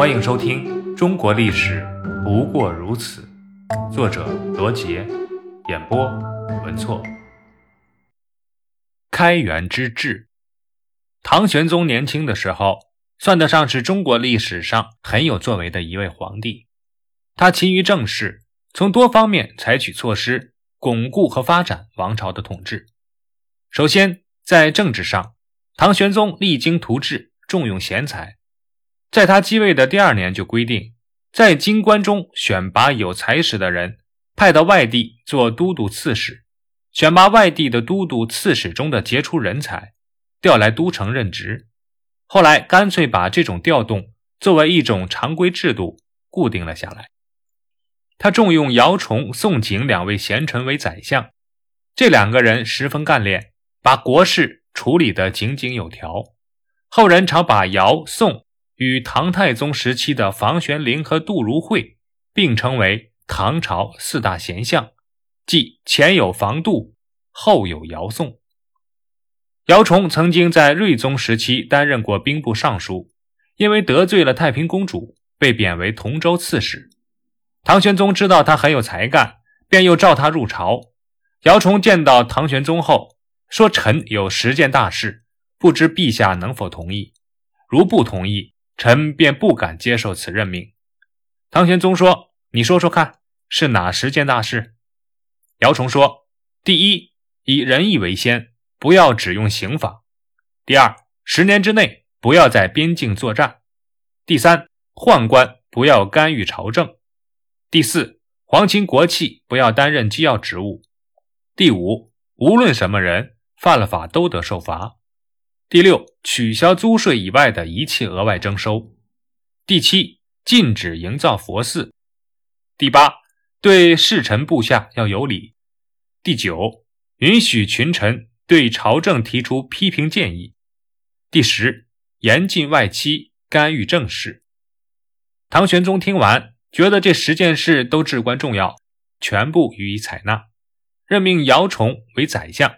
欢迎收听《中国历史不过如此》，作者罗杰，演播文措。开元之治，唐玄宗年轻的时候，算得上是中国历史上很有作为的一位皇帝。他勤于政事，从多方面采取措施，巩固和发展王朝的统治。首先，在政治上，唐玄宗励精图治，重用贤才。在他继位的第二年，就规定在京官中选拔有才识的人，派到外地做都督、刺史；选拔外地的都督、刺史中的杰出人才，调来都城任职。后来干脆把这种调动作为一种常规制度固定了下来。他重用姚崇、宋璟两位贤臣为宰相，这两个人十分干练，把国事处理得井井有条。后人常把姚、宋。与唐太宗时期的房玄龄和杜如晦并称为唐朝四大贤相，即前有房杜，后有姚宋。姚崇曾经在睿宗时期担任过兵部尚书，因为得罪了太平公主，被贬为同州刺史。唐玄宗知道他很有才干，便又召他入朝。姚崇见到唐玄宗后说：“臣有十件大事，不知陛下能否同意？如不同意。”臣便不敢接受此任命。唐玄宗说：“你说说看，是哪十件大事？”姚崇说：“第一，以仁义为先，不要只用刑法；第二，十年之内不要在边境作战；第三，宦官不要干预朝政；第四，皇亲国戚不要担任机要职务；第五，无论什么人犯了法都得受罚。”第六，取消租税以外的一切额外征收。第七，禁止营造佛寺。第八，对侍臣部下要有礼。第九，允许群臣对朝政提出批评建议。第十，严禁外戚干预政事。唐玄宗听完，觉得这十件事都至关重要，全部予以采纳，任命姚崇为宰相。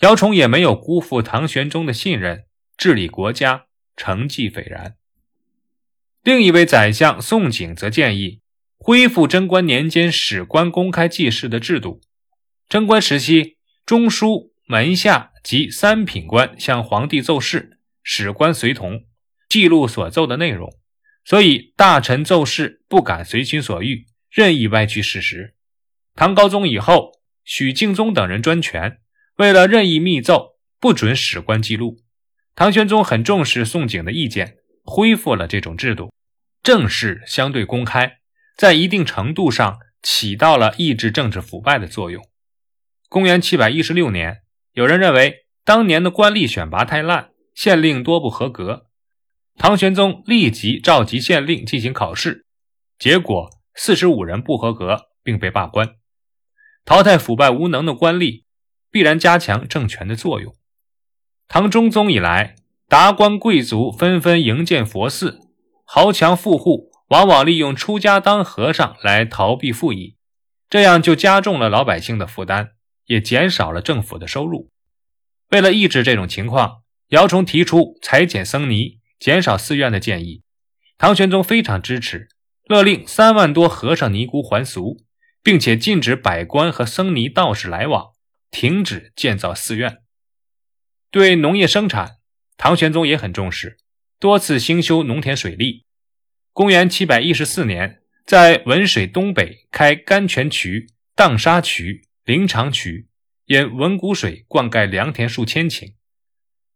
姚崇也没有辜负唐玄宗的信任，治理国家成绩斐然。另一位宰相宋璟则建议恢复贞观年间史官公开记事的制度。贞观时期，中书、门下及三品官向皇帝奏事，史官随同记录所奏的内容，所以大臣奏事不敢随心所欲，任意歪曲事实。唐高宗以后，许敬宗等人专权。为了任意密奏，不准史官记录。唐玄宗很重视宋璟的意见，恢复了这种制度，正式相对公开，在一定程度上起到了抑制政治腐败的作用。公元七百一十六年，有人认为当年的官吏选拔太烂，县令多不合格。唐玄宗立即召集县令进行考试，结果四十五人不合格，并被罢官。淘汰腐败无能的官吏。必然加强政权的作用。唐中宗以来，达官贵族纷纷营建佛寺，豪强富户往往利用出家当和尚来逃避赋役，这样就加重了老百姓的负担，也减少了政府的收入。为了抑制这种情况，姚崇提出裁减僧尼、减少寺院的建议。唐玄宗非常支持，勒令三万多和尚尼姑还俗，并且禁止百官和僧尼道士来往。停止建造寺院。对农业生产，唐玄宗也很重视，多次兴修农田水利。公元七百一十四年，在文水东北开甘泉渠、荡沙渠、灵长渠，引文谷水灌溉良田数千顷。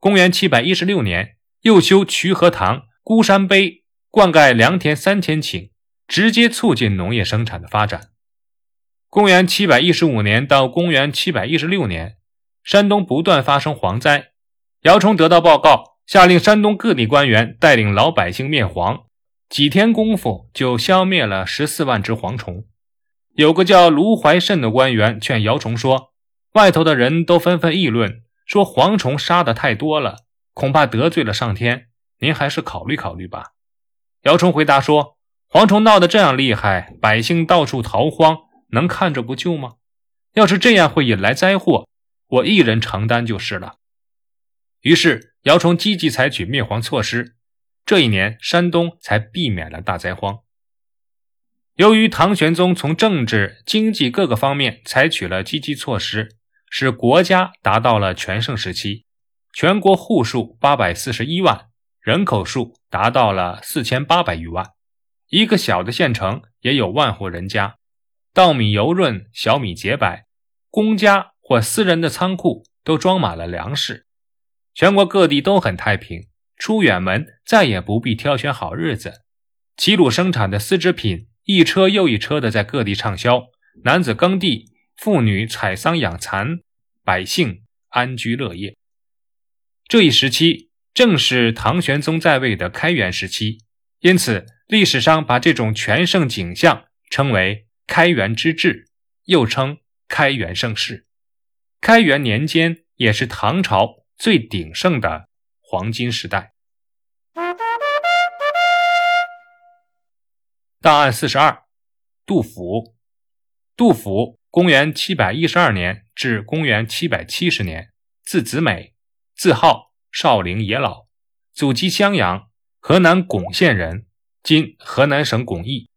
公元七百一十六年，又修渠河塘、孤山碑，灌溉良田三千顷，直接促进农业生产的发展。公元七百一十五年到公元七百一十六年，山东不断发生蝗灾。姚崇得到报告，下令山东各地官员带领老百姓灭蝗，几天功夫就消灭了十四万只蝗虫。有个叫卢怀慎的官员劝姚崇说：“外头的人都纷纷议论，说蝗虫杀的太多了，恐怕得罪了上天。您还是考虑考虑吧。”姚崇回答说：“蝗虫闹得这样厉害，百姓到处逃荒。”能看着不救吗？要是这样会引来灾祸，我一人承担就是了。于是姚崇积极采取灭蝗措施，这一年山东才避免了大灾荒。由于唐玄宗从政治、经济各个方面采取了积极措施，使国家达到了全盛时期，全国户数八百四十一万，人口数达到了四千八百余万，一个小的县城也有万户人家，稻米油润，小米洁白，公家或私人的仓库都装满了粮食，全国各地都很太平。出远门再也不必挑选好日子，齐鲁生产的丝织品一车又一车的在各地畅销，男子耕地，妇女采桑养蚕，百姓安居乐业。这一时期正是唐玄宗在位的开元时期，因此历史上把这种全盛景象称为开元之治，又称开元盛世。开元年间也是唐朝最鼎盛的。黄金时代。档案四十二，杜甫。杜甫，公元七百一十二年至公元七百七十年，字子美，字号少陵野老，祖籍襄阳，河南巩县人，今河南省巩义。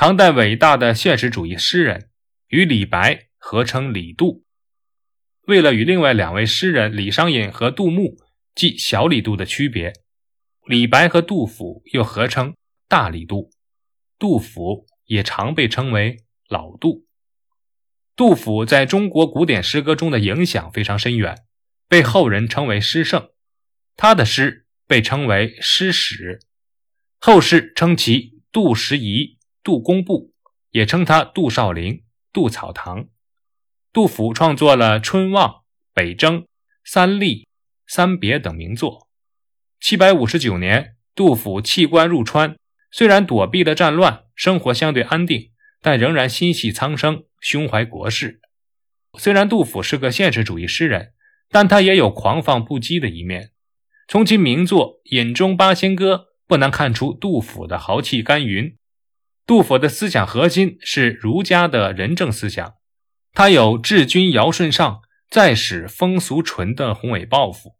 唐代伟大的现实主义诗人，与李白合称李杜。为了与另外两位诗人李商隐和杜牧。即小李杜的区别，李白和杜甫又合称大李杜，杜甫也常被称为老杜。杜甫在中国古典诗歌中的影响非常深远，被后人称为诗圣。他的诗被称为诗史，后世称其杜十遗、杜工部，也称他杜少陵、杜草堂。杜甫创作了《春望》《北征》《三吏》。三别等名作。七百五十九年，杜甫弃官入川，虽然躲避了战乱，生活相对安定，但仍然心系苍生，胸怀国事。虽然杜甫是个现实主义诗人，但他也有狂放不羁的一面。从其名作《饮中八仙歌》不难看出杜甫的豪气干云。杜甫的思想核心是儒家的仁政思想，他有治君尧舜上，再使风俗淳的宏伟抱负。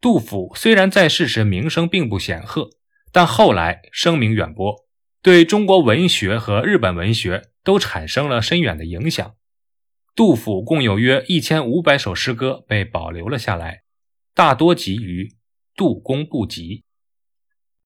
杜甫虽然在世时名声并不显赫，但后来声名远播，对中国文学和日本文学都产生了深远的影响。杜甫共有约一千五百首诗歌被保留了下来，大多集于《杜工部集》。